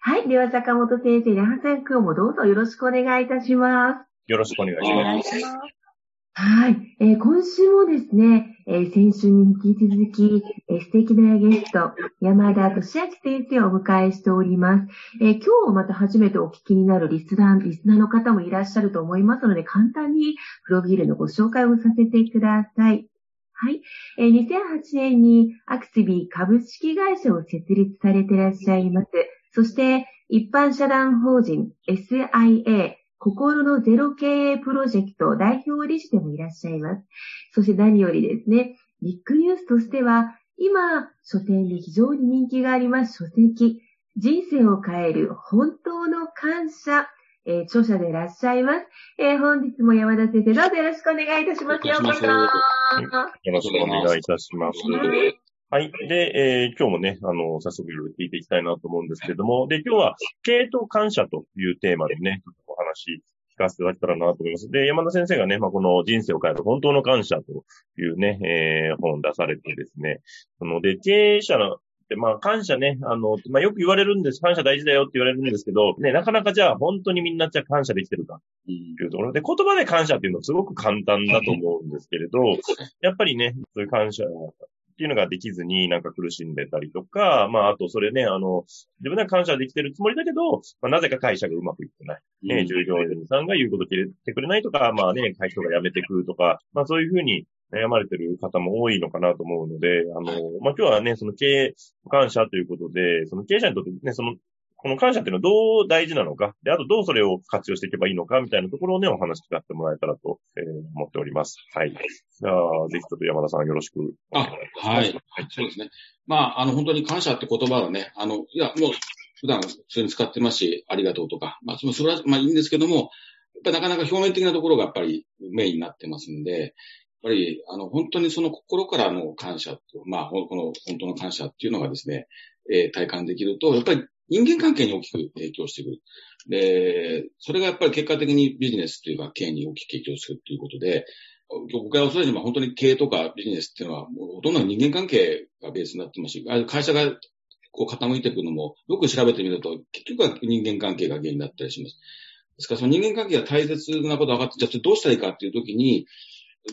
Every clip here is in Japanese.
はい。では、坂本先生、根葉さん、今日もどうぞよろしくお願いいたします。よろしくお願いします。お願いします。はい。えー、今週もですね、えー、先週に引き続き、えー、素敵なゲスト、山田俊明先生をお迎えしております。え今日また初めてお聞きになるリスナー、リスナーの方もいらっしゃると思いますので、簡単にプロフィールのご紹介をさせてください。はい。え2008年にアクスビー株式会社を設立されていらっしゃいます。そして、一般社団法人 SIA 心のゼロ経営プロジェクト代表理事でもいらっしゃいます。そして何よりですね、ビッグニュースとしては、今、書店で非常に人気があります書籍、人生を変える本当の感謝、えー、著者でいらっしゃいます。えー、本日も山田先生、どうぞよろしくお願いいたします。ようこそ。よろしくお願いいたします。はい。はいで、えー、今日もね、あの、早速いろいろ聞いていきたいなと思うんですけれども、で、今日は、経営と感謝というテーマでね、お話聞かせていただけたらなと思います。で、山田先生がね、まあ、この人生を変える本当の感謝というね、えー、本を出されてですね、その、で、経営者の、で、まあ、感謝ね、あの、まあ、よく言われるんです。感謝大事だよって言われるんですけど、ね、なかなかじゃあ本当にみんなじゃ感謝できてるかっていうところで、言葉で感謝っていうのはすごく簡単だと思うんですけれど、やっぱりね、そういう感謝っていうのができずになんか苦しんでたりとか、まあ、あとそれね、あの、自分では感謝できてるつもりだけど、まあ、なぜか会社がうまくいってない。ね、従業員さんが言うこと聞いてくれないとか、まあね、会社が辞めてくるとか、まあそういうふうに悩まれてる方も多いのかなと思うので、あの、まあ、今日はね、その経営感謝ということで、その経営者にとってね、そのこの感謝っていうのはどう大事なのか、で、あとどうそれを活用していけばいいのか、みたいなところをね、お話聞かせてもらえたらと、えー、思っております。はい。じゃあ、ぜひちょっと山田さんよろしくし。あ、はい。はい。そうですね。まあ、あの、本当に感謝って言葉はね、あの、いや、もう、普段普通に使ってますし、ありがとうとか、まあ、それは、まあいいんですけども、やっぱなかなか表面的なところがやっぱりメインになってますんで、やっぱり、あの、本当にその心からの感謝と、まあ、この本当の感謝っていうのがですね、えー、体感できると、やっぱり人間関係に大きく影響してくる。で、それがやっぱり結果的にビジネスというか経営に大きく影響するということで、僕が恐れに本当に経営とかビジネスっていうのは、もうほとんど人間関係がベースになってますし、会社がこう傾いていくのも、よく調べてみると、結局は人間関係が原因だったりします。ですから、その人間関係が大切なことが分かって、じゃあどうしたらいいかっていうときに、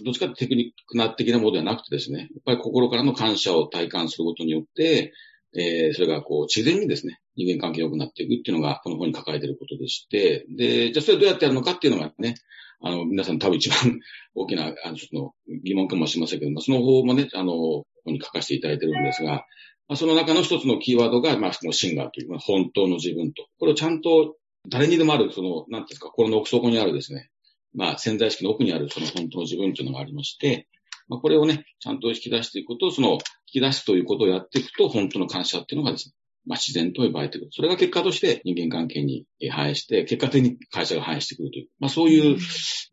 どっちかってテクニックな的なものではなくてですね、やっぱり心からの感謝を体感することによって、えー、それがこう自然にですね、人間関係良くなっていくっていうのが、この本に書かれていることでして、で、じゃあそれどうやってやるのかっていうのがね、あの、皆さん多分一番 大きな、あの、ちょっと疑問かもしれませんけども、その方もね、あの、ここに書かせていただいてるんですが、まあ、その中の一つのキーワードが、まあ、そのシンガーという、まあ、本当の自分と。これをちゃんと、誰にでもある、その、なんていうんですか、心の奥底にあるですね、まあ、潜在意識の奥にある、その本当の自分というのがありまして、まあ、これをね、ちゃんと引き出していくと、その、引き出すということをやっていくと、本当の感謝っていうのがですね、まあ、自然と呼ばれてくる。それが結果として人間関係に反映して、結果的に会社が反映してくるという。まあ、そういう、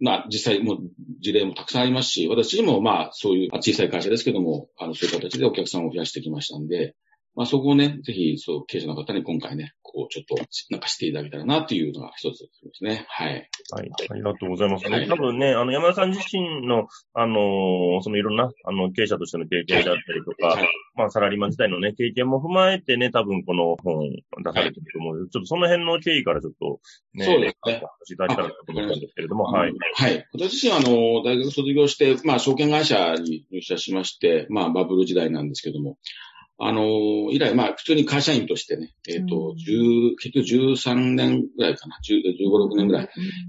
まあ、実際も事例もたくさんありますし、私もまあ、そういう小さい会社ですけども、あの、そういう形でお客さんを増やしてきましたんで、まあ、そこをね、ぜひ、そう、経営者の方に今回ね、こう、ちょっと、なんかしていただけたらな、っていうのが一つですね。はい。はい。ありがとうございます。はい、多分ね、あの、山田さん自身の、あのー、そのいろんな、あの、経営者としての経験だったりとか、はい、まあ、サラリーマン自体のね、経験も踏まえてね、多分この本出されてると思うはい、ちょっとその辺の経緯からちょっと、ね、そうですね。いただけたらと思ったんですけれども、はい。はい。私自身は、あの、大学卒業して、まあ、証券会社に入社しまして、まあ、バブル時代なんですけども、あの、以来、まあ、普通に会社員としてね、えっ、ー、と、十、結局13年ぐらいかな、15、6年ぐらい、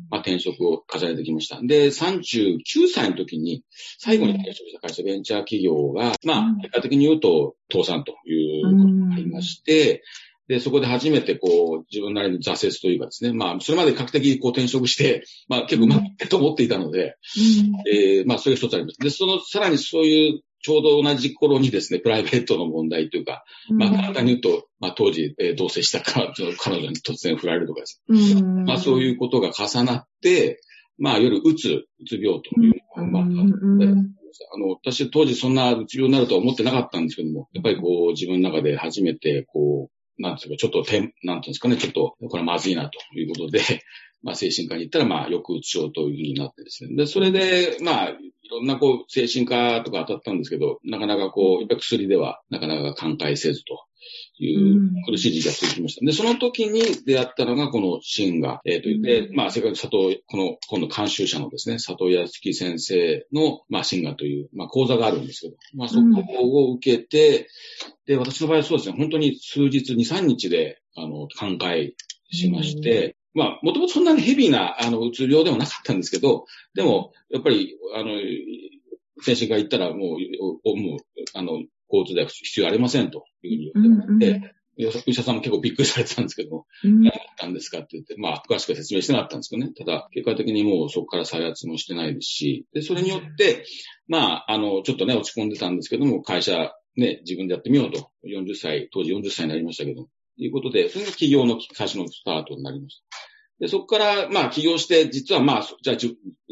まあ、転職を重ねてきました。で、39歳の時に、最後に転職した会社、ベンチャー企業が、まあ、結果的に言うと、倒産ということがありまして、で、そこで初めてこう、自分なりに挫折というかですね、まあ、それまで比較的こう転職して、まあ結構うまくと思っていたので、うん、えー、まあそれが一つあります。で、その、さらにそういうちょうど同じ頃にですね、プライベートの問題というか、まあ、簡単に言うと、まあ、当時、えー、同棲したか、彼女に突然振られるとかですね。まあ、そういうことが重なって、まあ、夜、うつ、うつ病というのが、まあ、あの、私、当時そんなうつ病になるとは思ってなかったんですけども、やっぱりこう、自分の中で初めて、こう、なんですか、ちょっと、なんていうんですかね、ちょっと、これはまずいなということで、まあ、精神科に行ったら、まあ、抑うつ症というふうになってですね。で、それで、まあ、いろんな、こう、精神科とか当たったんですけど、なかなかこう、やっぱり薬では、なかなか寛解せずと。いう苦しい時期が続きました。で、その時に出会ったのがこのシンガ、えー、と言って、まあ、せっかく佐藤、この、今度監修者のですね、佐藤康樹先生の、まあ、シンガという、まあ、講座があるんですけど、まあ、そこを受けて、で、私の場合はそうですね、本当に数日、2、3日で、あの、寛解しまして、まあ、もともとそんなにヘビーな、あの、うつ病でもなかったんですけど、でも、やっぱり、あの、先生が言ったら、もう、もう、あの、交通では必要ありませんというふうに言ってもらって、うんうんお医者さんも結構びっくりされてたんですけども、うん、何だったんですかって言って、まあ、詳しく説明してなかったんですけどね。ただ、結果的にもうそこから再発もしてないですし、で、それによって、まあ、あの、ちょっとね、落ち込んでたんですけども、会社、ね、自分でやってみようと。40歳、当時40歳になりましたけど、ということで、それが企業の会社のスタートになりました。で、そこから、まあ、起業して、実はまあ、じゃあ、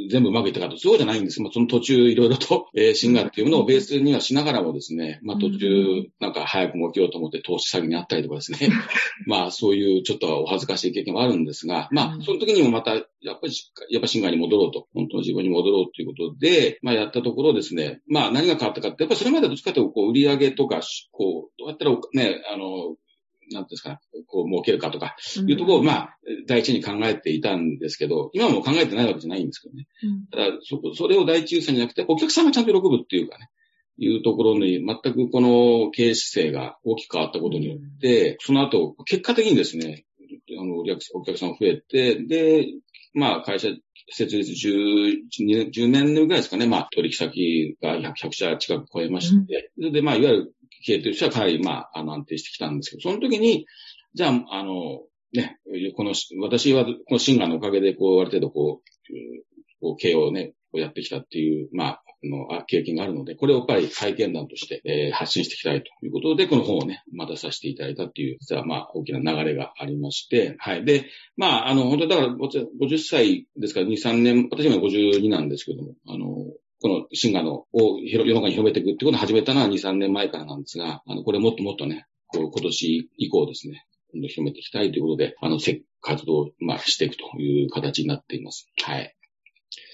全部うまくいったかと、そうじゃないんです。けど、その途中、いろいろと、えー、シンガーっていうものをベースにはしながらもですね、まあ、途中、なんか早くも起きようと思って投資詐欺にあったりとかですね、まあ、そういうちょっとお恥ずかしい経験もあるんですが、まあ、その時にもまた、やっぱり、やっぱシンガーに戻ろうと、本当の自分に戻ろうということで、まあ、やったところですね、まあ、何が変わったかって、やっぱりそれまでどっちかというと、こう、売上とか、こう、どうやったらね、あの、なんですか、こう、儲けるかとか、いうところを、まあ、第一に考えていたんですけど、今も考えてないわけじゃないんですけどね。ただ、そこ、それを第一優先じゃなくて、お客さんがちゃんと喜ぶっていうかね、いうところに、全くこの経営姿勢が大きく変わったことによって、その後、結果的にですね、あの、お客さん増えて、で、まあ、会社設立10、10年ぐらいですかね、まあ、取引先が100社近く超えまして、それで、まあ、いわゆる経営としてはかなり、まあ、あの、安定してきたんですけど、その時に、じゃあ、あの、ね、この、私は、このシンガーのおかげで、こう、ある程度、こう、こう経営をね、こうやってきたっていう、まあ、あの経験があるので、これをやっぱり体験談として、えー、発信していきたいということで、この本をね、またさせていただいたっていう、実はまあ大きな流れがありまして、はい。で、まあ、あの、本当だから50歳ですから、2、3年、私は52なんですけども、あの、このシンガーのを世の中に広めていくってことを始めたのは2、3年前からなんですが、あの、これもっともっとね、こう今年以降ですね、広めていきたいということで、あの、活動を、まあ、していくという形になっています。はい。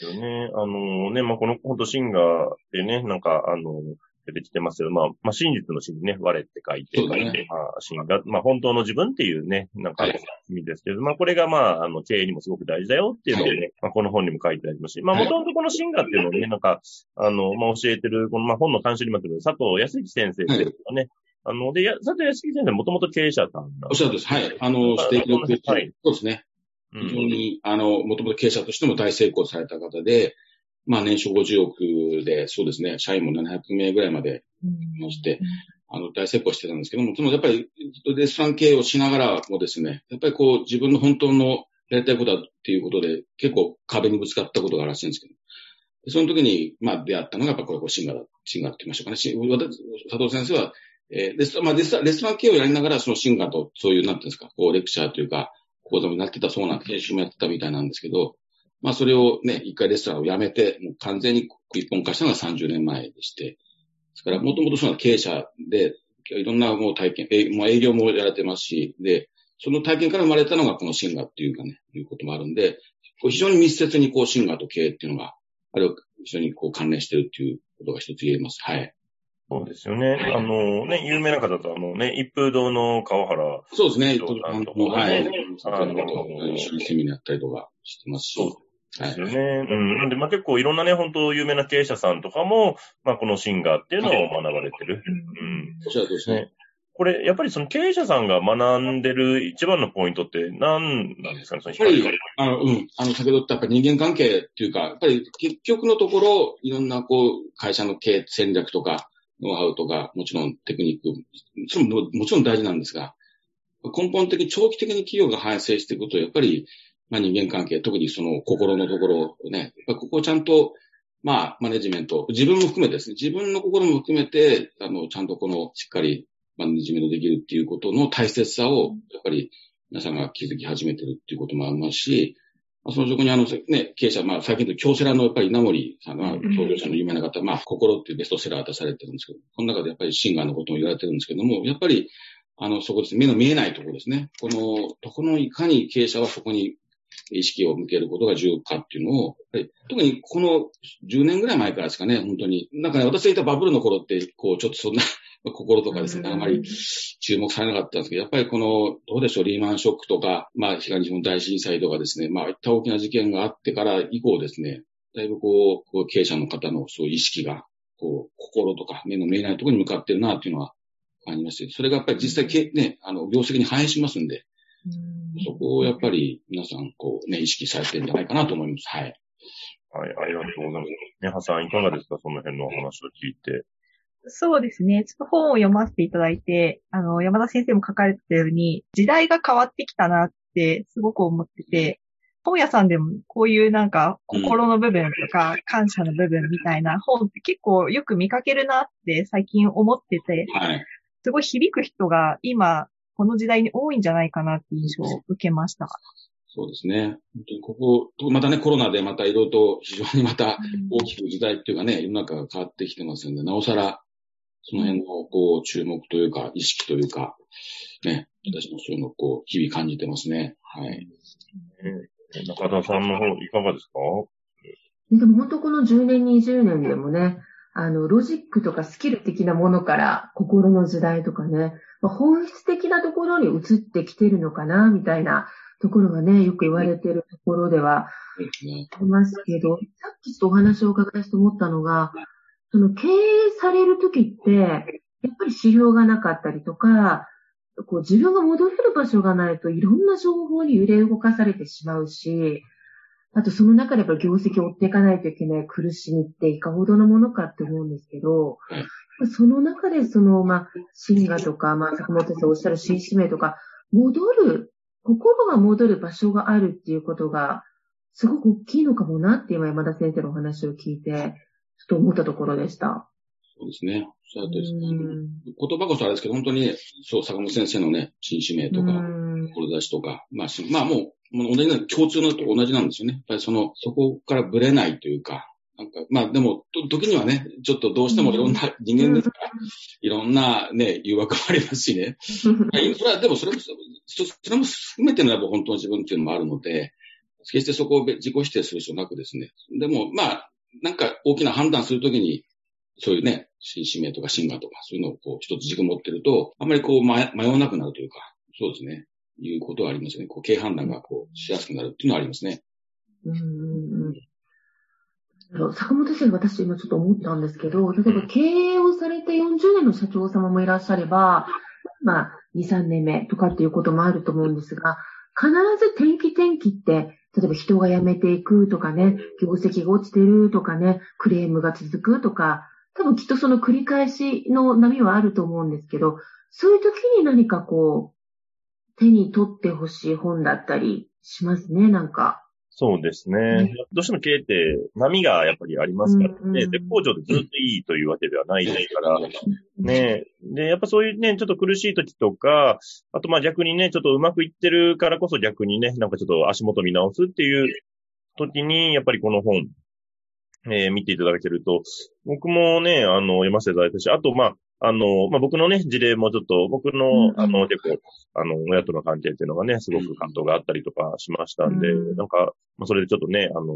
よね。あのね、まあ、この、本当シンガーでね、なんか、あの、出てきてますけど、まあ、まあ、真実の真にね、我って書いて、書いて、まあ、真が、まあ、本当の自分っていうね、なんか、意味ですけど、はい、まあ、これがまあ、あの、経営にもすごく大事だよっていうのをね、はい、まあ、この本にも書いてありますし、まあ、もともとこの真がっていうのをね、なんか、あの、まあ、教えてる、この、まあ、本の監修にもある佐藤康之先生っていうのはい、あの、で、佐藤康之先生もともと経営者さんおっしゃるです。はい。あの、指摘の、はい、そうですね。非常に、あの、もともと経営者としても大成功された方で、まあ年商50億で、そうですね、社員も700名ぐらいまでいまして、あの、大成功してたんですけども、でもやっぱり、レストラン経営をしながらもですね、やっぱりこう、自分の本当のやりたいことだっていうことで、結構壁にぶつかったことがあるらしいんですけど、その時に、まあ、出会ったのが、やっぱこれ、シンガー、シンガーって言いましょうかね。佐藤先生は、えー、レストラン、まあレストラン、経営をやりながら、そのシンガーと、そういう、なんていうんですか、こう、レクチャーというか、講座もなってたそうなん研修もやってたみたいなんですけど、まあそれをね、一回レストランを辞めて、もう完全に一本化したのが30年前でして、ですから、もともとその経営者で、いろんなもう体験、えもう営業もやられてますし、で、その体験から生まれたのがこのシンガーっていうかね、いうこともあるんで、こう非常に密接にこうシンガーと経営っていうのが、あれを非常にこう関連してるっていうことが一つ言えます。はい。そうですよね。あのね、有名な方とあのね、一風堂の川原。そうですね。一風堂の、はい。あの、一緒にセミナーやったりとかしてますし。ですよね。うん。なんで、まあ結構いろんなね、本当有名な経営者さんとかも、まあこのシンガーっていうのを学ばれてる。うん。おっしゃるとですね。これ、やっぱりその経営者さんが学んでる一番のポイントって何なんですかね、そのやっぱり、あの、うん、あの、先ほど言ったやっぱり人間関係っていうか、やっぱり結局のところ、いろんなこう、会社の経営戦略とか、ノウハウとか、もちろんテクニック、それももちろん大事なんですが、根本的に長期的に企業が反省していくと、やっぱり、まあ人間関係、特にその心のところね、やっぱここをちゃんと、まあ、マネジメント、自分も含めてですね、自分の心も含めて、あの、ちゃんとこの、しっかりマネジメントできるっていうことの大切さを、やっぱり皆さんが気づき始めてるっていうこともありますし、そのそこにあの、ね、経営者、まあ、最近の京セラのやっぱり稲森さんが、創業者の有名な方、まあ、心っていうベストセラー出されてるんですけど、この中でやっぱりシンガーのことも言われてるんですけども、やっぱり、あの、そこです。目の見えないところですね。この、どこのいかに経営者はそこに意識を向けることが重要かっていうのを、特にこの10年ぐらい前からですかね、本当に。なんかね、私がいたバブルの頃って、こう、ちょっとそんな 心とかですね、あまり注目されなかったんですけど、やっぱりこの、どうでしょう、リーマンショックとか、まあ、東日本大震災とかですね、まあ、いった大きな事件があってから以降ですね、だいぶこう、こう経営者の方のそういう意識が、こう、心とか目の見えないところに向かってるなっていうのは感じまして、それがやっぱり実際け、ね、あの、業績に反映しますんで、そこをやっぱり皆さん、こうね、意識されてるんじゃないかなと思います。はい。はい、ありがとうございます。ねはさん、いかがですか？その辺のお話を聞いて。そうですね。ちょっと本を読ませていただいて、あの、山田先生も書かれてたように、時代が変わってきたなってすごく思ってて、本屋さんでもこういうなんか心の部分とか感謝の部分みたいな本って結構よく見かけるなって最近思ってて、すごい響く人が今この時代に多いんじゃないかなって印象を受けました。そうですね。本当にここ、またね、コロナでまたいろいろと非常にまた大きく時代っていうかね、世の中が変わってきてますんで、なおさらその辺の、こう、注目というか、意識というか、ね、私もそういうのを、こう、日々感じてますね。はい。えー、中田さんの方、いかがですか？でも本当この10年、20年でもね、あの、ロジックとかスキル的なものから、心の時代とかね、まあ、本質的なところに移ってきてるのかな、みたいなところがね、よく言われてるところではありますけど、さっきちょっとお話を伺いして思ったのが、その経営されるときって、やっぱり指標がなかったりとか、こう自分が戻れる場所がないといろんな情報に揺れ動かされてしまうし、あとその中でやっぱ業績を追っていかないといけない苦しみっていかほどのものかって思うんですけど、その中でその、まあ、シンガとか、まあ、坂本先生おっしゃる新指名とか、戻る、心が戻る場所があるっていうことが、すごく大きいのかもなって今山田先生のお話を聞いて、ちょっと思ったところでした。そうですね。そうですね。言葉こそあれですけど、本当に、そう、坂本先生のね、新指名とか、志とか、まあ、まあもう、同じな、共通のと同じなんですよね。やっぱりその、そこからブレないというか、なんか、まあでも、時にはね、ちょっとどうしてもいろんな人間ですから、いろんなね、誘惑もありますしね。それは、でもそれも、それも含めてのやっぱ本当の自分っていうのもあるので、決してそこを自己否定する必要なくですね。でも、まあ、なんか大きな判断するときに、そういうね、新指名とかシンガーとか、そういうのをこう、一つ軸持ってると、あんまりこう、迷わなくなるというか、そうですね。いうことはありますよね。こう、経営判断がこう、しやすくなるっていうのはありますね。うん。坂本先生、私今ちょっと思ったんですけど、例えば経営をされて40年の社長様もいらっしゃれば、まあ、2、3年目とかっていうこともあると思うんですが、必ず転機転機って例えば人が辞めていくとかね、業績が落ちてるとかね、クレームが続くとか、多分きっとその繰り返しの波はあると思うんですけど、そういう時に何かこう、手に取ってほしい本だったりしますね、なんか。そうですね。ねどうしても経営って波がやっぱりありますからね。うんうん、絶好調でずっといいというわけではないから。ね。で、やっぱそういうね、ちょっと苦しい時とか、あとまあ逆にね、ちょっとうまくいってるからこそ逆にね、なんかちょっと足元見直すっていう時に、やっぱりこの本、えー、見ていただけると、僕もね、あの、読ませていただいたし、あとまあ、あの、まあ、僕のね、事例もちょっと、僕の、あの、結構、あの、親との関係っていうのがね、すごく感動があったりとかしましたんで、うん、なんか、まあ、それでちょっとね、あの、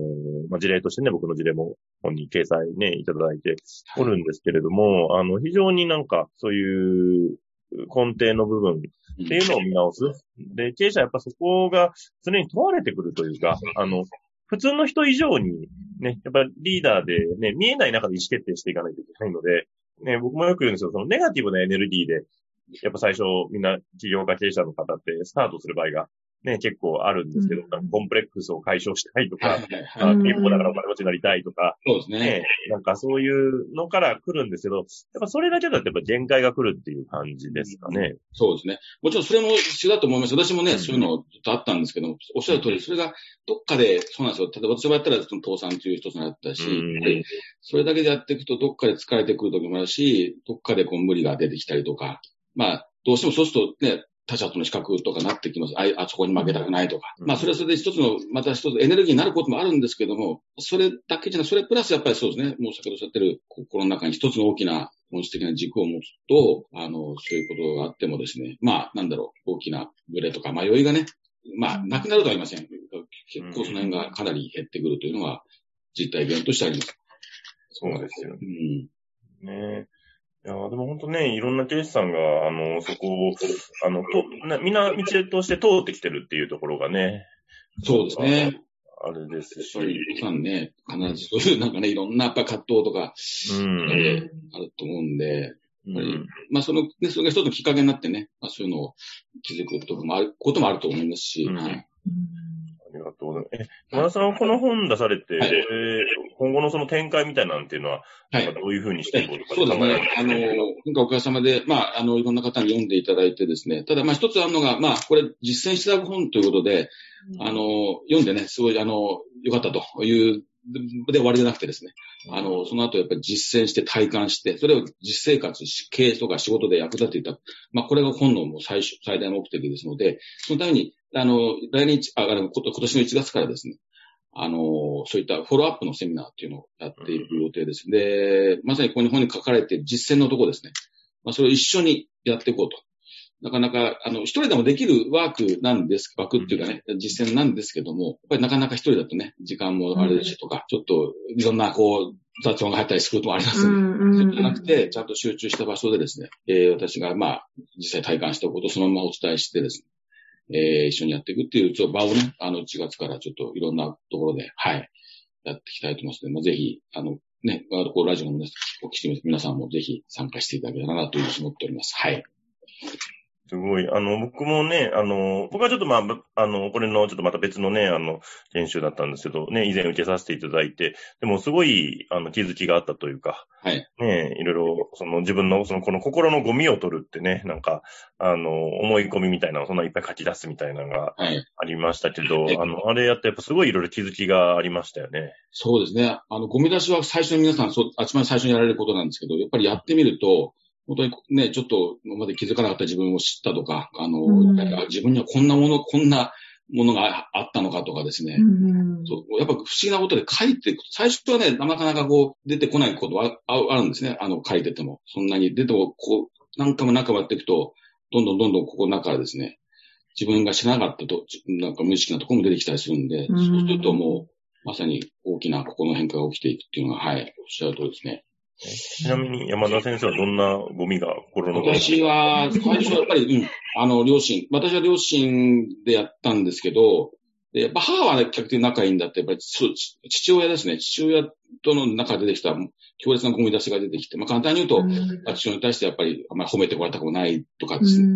まあ、事例としてね、僕の事例も本に掲載ね、いただいておるんですけれども、あの、非常になんか、そういう根底の部分っていうのを見直す。で、経営者やっぱそこが常に問われてくるというか、あの、普通の人以上にね、やっぱりリーダーでね、見えない中で意思決定していかないといけないので、ね、僕もよく言うんですよ。そのネガティブなエネルギーでやっぱ最初みんな企業家経営者の方ってスタートする場合がね、結構あるんですけど、うんコンプレックスを解消したいとか、はいはいはい。あ一歩だからお金持ちになりたいとか、そうですね。ね、なんかそういうのから来るんですけど、やっぱそれだけだとやっぱ限界が来るっていう感じですかね。そうですね。もちろんそれも必要だと思います。私もね、うんそういうのずっとあったんですけど、おっしゃる通り、それがどっかで、そうなんですよ。例えば私がやったら、その倒産という一つになったし、うんでそれだけでやっていくと、どっかで疲れてくる時もあるし、どっかでこう無理が出てきたりとか、まあ、どうしてもそうするとね、他者との比較とかなってきます。あ、あそこに負けたくないとか。うんまあ、それはそれで一つの、また一つエネルギーになることもあるんですけども、それだけじゃない、それプラスやっぱりそうですね、もう先ほどおっしゃってる心の中に一つの大きな本質的な軸を持つと、あの、そういうことがあってもですね、まあ、なんだろう、大きなブレとか迷いがね、まあ、なくなるとは言いません。結構その辺がかなり減ってくるというのは、実体現としてあります。そうですよね。うん。ねいや、でも本当ね、いろんな経営者さんが、あの、そこを、あの、と、なみんな道として通ってきてるっていうところがね。そうですね。あれですし。やっぱり、皆さんね、必ずそういうなんかね、いろんなやっぱ葛藤とか、うん。えーあると思うんで、うん。まあその、ね、それが一つのきっかけになってね、まあそういうのを気づくとこもある、こともあると思いますし、うんはいありがとうございます。え、山田さんはこの本出されて、はい。えー今後のその展開みたいなんていうのは、はい。どういうふうにしていこうとかそうですね。あの、今回おかげさまで、まあ、あの、いろんな方に読んでいただいてですね、ただ、まあ、一つあるのが、まあ、これ、実践していただく本ということで、あの、読んでね、すごい、あの、よかったという、で終わりじゃなくてですね、あの、その後やっぱり実践して体感して、それを実生活、経営とか仕事で役立てていた。まあ、これが本のもう最初、最大の目的ですので、そのために、あの、来年、あ、今年の1月からですね、あの、そういったフォローアップのセミナーっていうのをやっていく予定です。で、まさにここに本に書かれている実践のところですね。まあ、それを一緒にやっていこうと。なかなか、あの、一人でもできるワークなんです、ワークっていうかね、実践なんですけども、やっぱりなかなか一人だとね、時間もあれですしとか、ちょっといろんなこう、雑音が入ったりすることもありますので、うんそうじゃなくて、ちゃんと集中した場所でですね、えー私がまあ、実際体感したことをそのままお伝えしてですね、えー一緒にやっていくっていう、場をね、あの、1月からちょっといろんなところで、はい、やっていきたいと思いますので、まあ、ぜひ、あの、ね、あのこうラジオの皆さん、お聞きの皆さんもぜひ参加していただけたらなというふうに思っております。はい。すごい。あの、僕もね、あの、僕はちょっとまあ、ぶあの、これのちょっとまた別のね、あの、研修だったんですけど、ね、以前受けさせていただいて、でもすごい、あの、気づきがあったというか、はい。ね、いろいろ、その自分の、その、この心のゴミを取るってね、なんか、あの、思い込みみたいなそんないっぱい書き出すみたいなのがはい。ありましたけどえ、あの、あれやってやっぱすごいいろいろ気づきがありましたよね。そうですね。あの、ゴミ出しは最初に皆さん、そう、集まり最初にやられることなんですけど、やっぱりやってみると、本当にね、ちょっと今まで気づかなかった自分を知ったとか、あの、うんあ自分にはこんなもの、こんなものがあったのかとかですね。うんそうやっぱ不思議なことで書いていく。最初はね、なかなかこう、出てこないことはああるんですね。あの、書いてても。そんなに出ても、こう、何回も何回もやっていくと、どんどんどんどんここの中からですね、自分が知らなかったと、なんか無意識なところも出てきたりするんで、うんそうするともう、まさに大きな心の変化が起きていくっていうのが、はい、おっしゃる通りですね。ちなみに山田先生はどんなゴミが心の私は、最初はやっぱり、うん、あの、両親、私は両親でやったんですけど、でやっぱ母はね、比較的仲いいんだって、やっぱり父親ですね。父親との中で出てきた強烈なゴミ出しが出てきて、まあ簡単に言うと、父親に対してやっぱりあんまり褒めてもらいたくもないとかですね。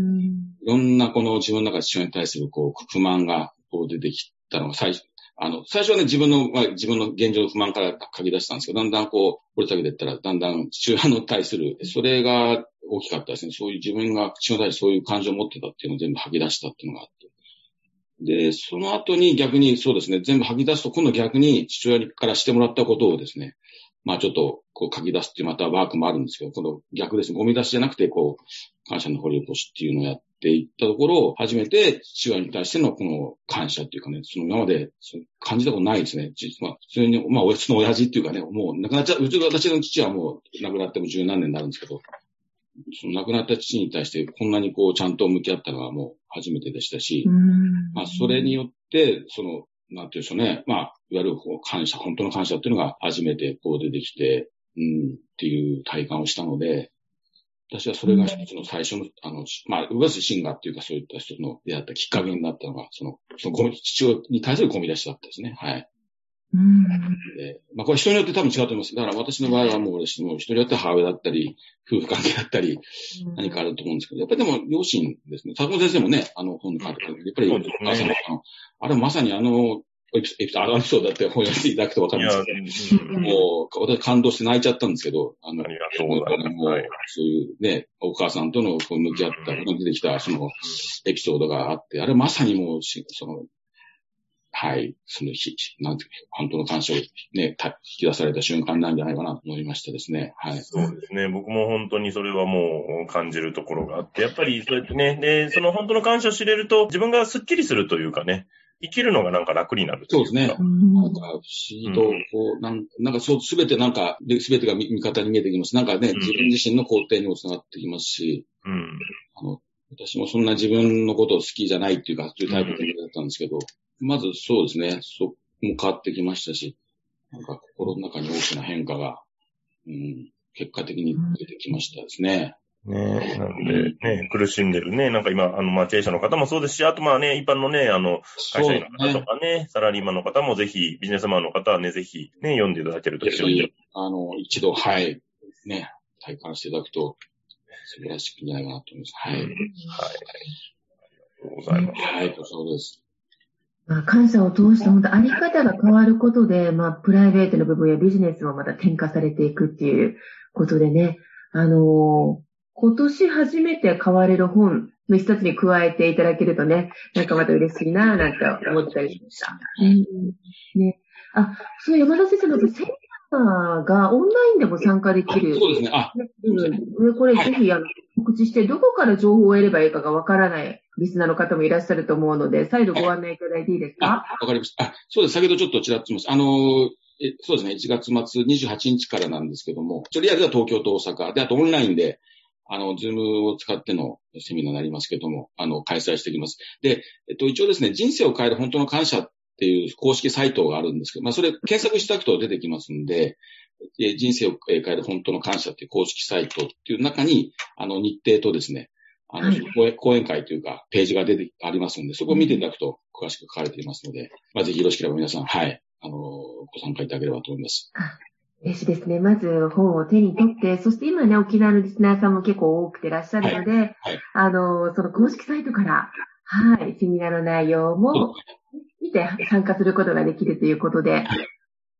いろんなこの自分の中で父親に対するこう不満がこう出てきたのが最初、あの、最初はね、自分の、まあ、自分の現状の不満から書き出したんですけど、だんだんこう、掘り下げていったら、だんだん父親の対する、それが大きかったですね。そういう自分が父親に対してそういう感情を持ってたっていうのを全部吐き出したっていうのがあって。で、その後に逆にそうですね、全部吐き出すと、今度逆に父親からしてもらったことをですね、まあちょっとこう書き出すっていうまたワークもあるんですけど、この逆ですね、ゴミ出しじゃなくて、こう、感謝の掘り起こしっていうのをやってていったところ、初めて父親に対してのこの感謝っていうかね、その今まで感じたことないですね。実まあ、普通に、まあ、おやつの親父っていうかね、もう亡くなっちゃう、うちの私の父はもう亡くなっても十何年になるんですけど、その亡くなった父に対してこんなにこうちゃんと向き合ったのはもう初めてでしたし、まあ、それによって、その、なんていうんでしょうね。まあ、いわゆるこう感謝、本当の感謝っていうのが初めてこう出てきて、うん、っていう体感をしたので、私はそれが一つの最初の、あの、まあ、ウバスシンガーっていうかそういった人の出会ったきっかけになったのが、その、そのゴミ、父親に対するゴミ出しだったですね。はい。うん。でまあこれ人によって多分違うと思います。だから私の場合はもう私も人によって母親だったり、夫婦関係だったり、何かあると思うんですけど、やっぱりでも両親ですね。坂本先生もね、あの本の書いてやっぱりね母さんのあの、あれまさにあの、エピエピあのエピソードだって本読んでいただくとわかるんですけど、うんもう、私感動して泣いちゃったんですけど、あの、ありがとうございますもうはいそういうね、お母さんとのこう向き合った、出てきた、その、エピソードがあって、あれまさにもうし、その、はい、そのひ、なんていうか、本当の感謝をね、た引き出された瞬間なんじゃないかなと思いましたですね。はい。そうですね。僕も本当にそれはもう感じるところがあって、やっぱりそうやってね、で、その本当の感謝を知れると、自分がスッキリするというかね、生きるのがなんか楽になるそうですね。なんか不思議と、こう、なんなんかそう、すべてなんか、すべてが味味方に見えてきます。なんかね、うん自分自身の肯定にもつながってきますし、うん。あの、私もそんな自分のことを好きじゃないっていうか、そういうタイプの人間だったんですけど、まずそうですね、そこも変わってきましたし、なんか心の中に大きな変化が、うん、結果的に出てきましたですね。ねなんで、ね、苦しんでるね、なんか今、あの、まあ、経営者の方もそうですし、あとまあね、一般のね、あの、会社員の方とかね、サラリーマンの方もぜひ、ビジネスマンの方はね、ぜひ、ね、読んでいただけると非常に。あの、一度、はい、ね、体感していただくと、素晴らしいんじゃないかなと思います。はい。はい。ありがとうございます。はい、そうです。まあ、感謝を通して本当あり方が変わることで、まあ、プライベートの部分やビジネスもまた転化されていくっていうことでね、あのー今年初めて買われる本の一冊に加えていただけるとね、なんかまた嬉しいなぁなんて思ったりしました。うんね。あ、そう、山田先生のセミナーがオンラインでも参加できる。そうですね。あ、うん、でこれぜひあの告知して、どこから情報を得ればいいかがわからないリスナーの方もいらっしゃると思うので、再度ご案内いただいていいですあか、わかりました。あ、そうです。先ほどちょっとちらっと言います。あのー、えそうですね。1月末28日からなんですけども、とりあえずは東京と大阪で、あとオンラインで、あの、ズームを使ってのセミナーになりますけども、あの、開催していきます。で、えっと、一応ですね、人生を変える本当の感謝っていう公式サイトがあるんですけど、まあ、それ検索していただくと出てきますんで、え人生を変える本当の感謝っていう公式サイトっていう中に、あの、日程とですね、あの、はい講演講演会というか、ページが出て、ありますので、そこを見ていただくと詳しく書かれていますので、まあ、ぜひよろしければ皆さん、はい、あの、ご参加いただければと思います。嬉しいですね。まず本を手に取って、そして今ね、沖縄のリスナーさんも結構多くてらっしゃるので、はいあの、その公式サイトから、はい、セミナーの内容も見て参加することができるということで、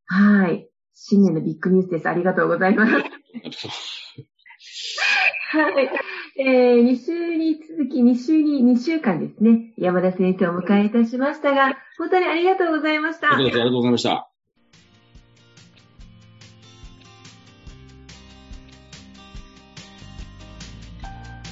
はい、新年のビッグニュースです。ありがとうございます。はい。えー、2週に続き、2週に2週間ですね、山田先生をお迎えいたしましたが、本当にありがとうございました。ありがとうございました。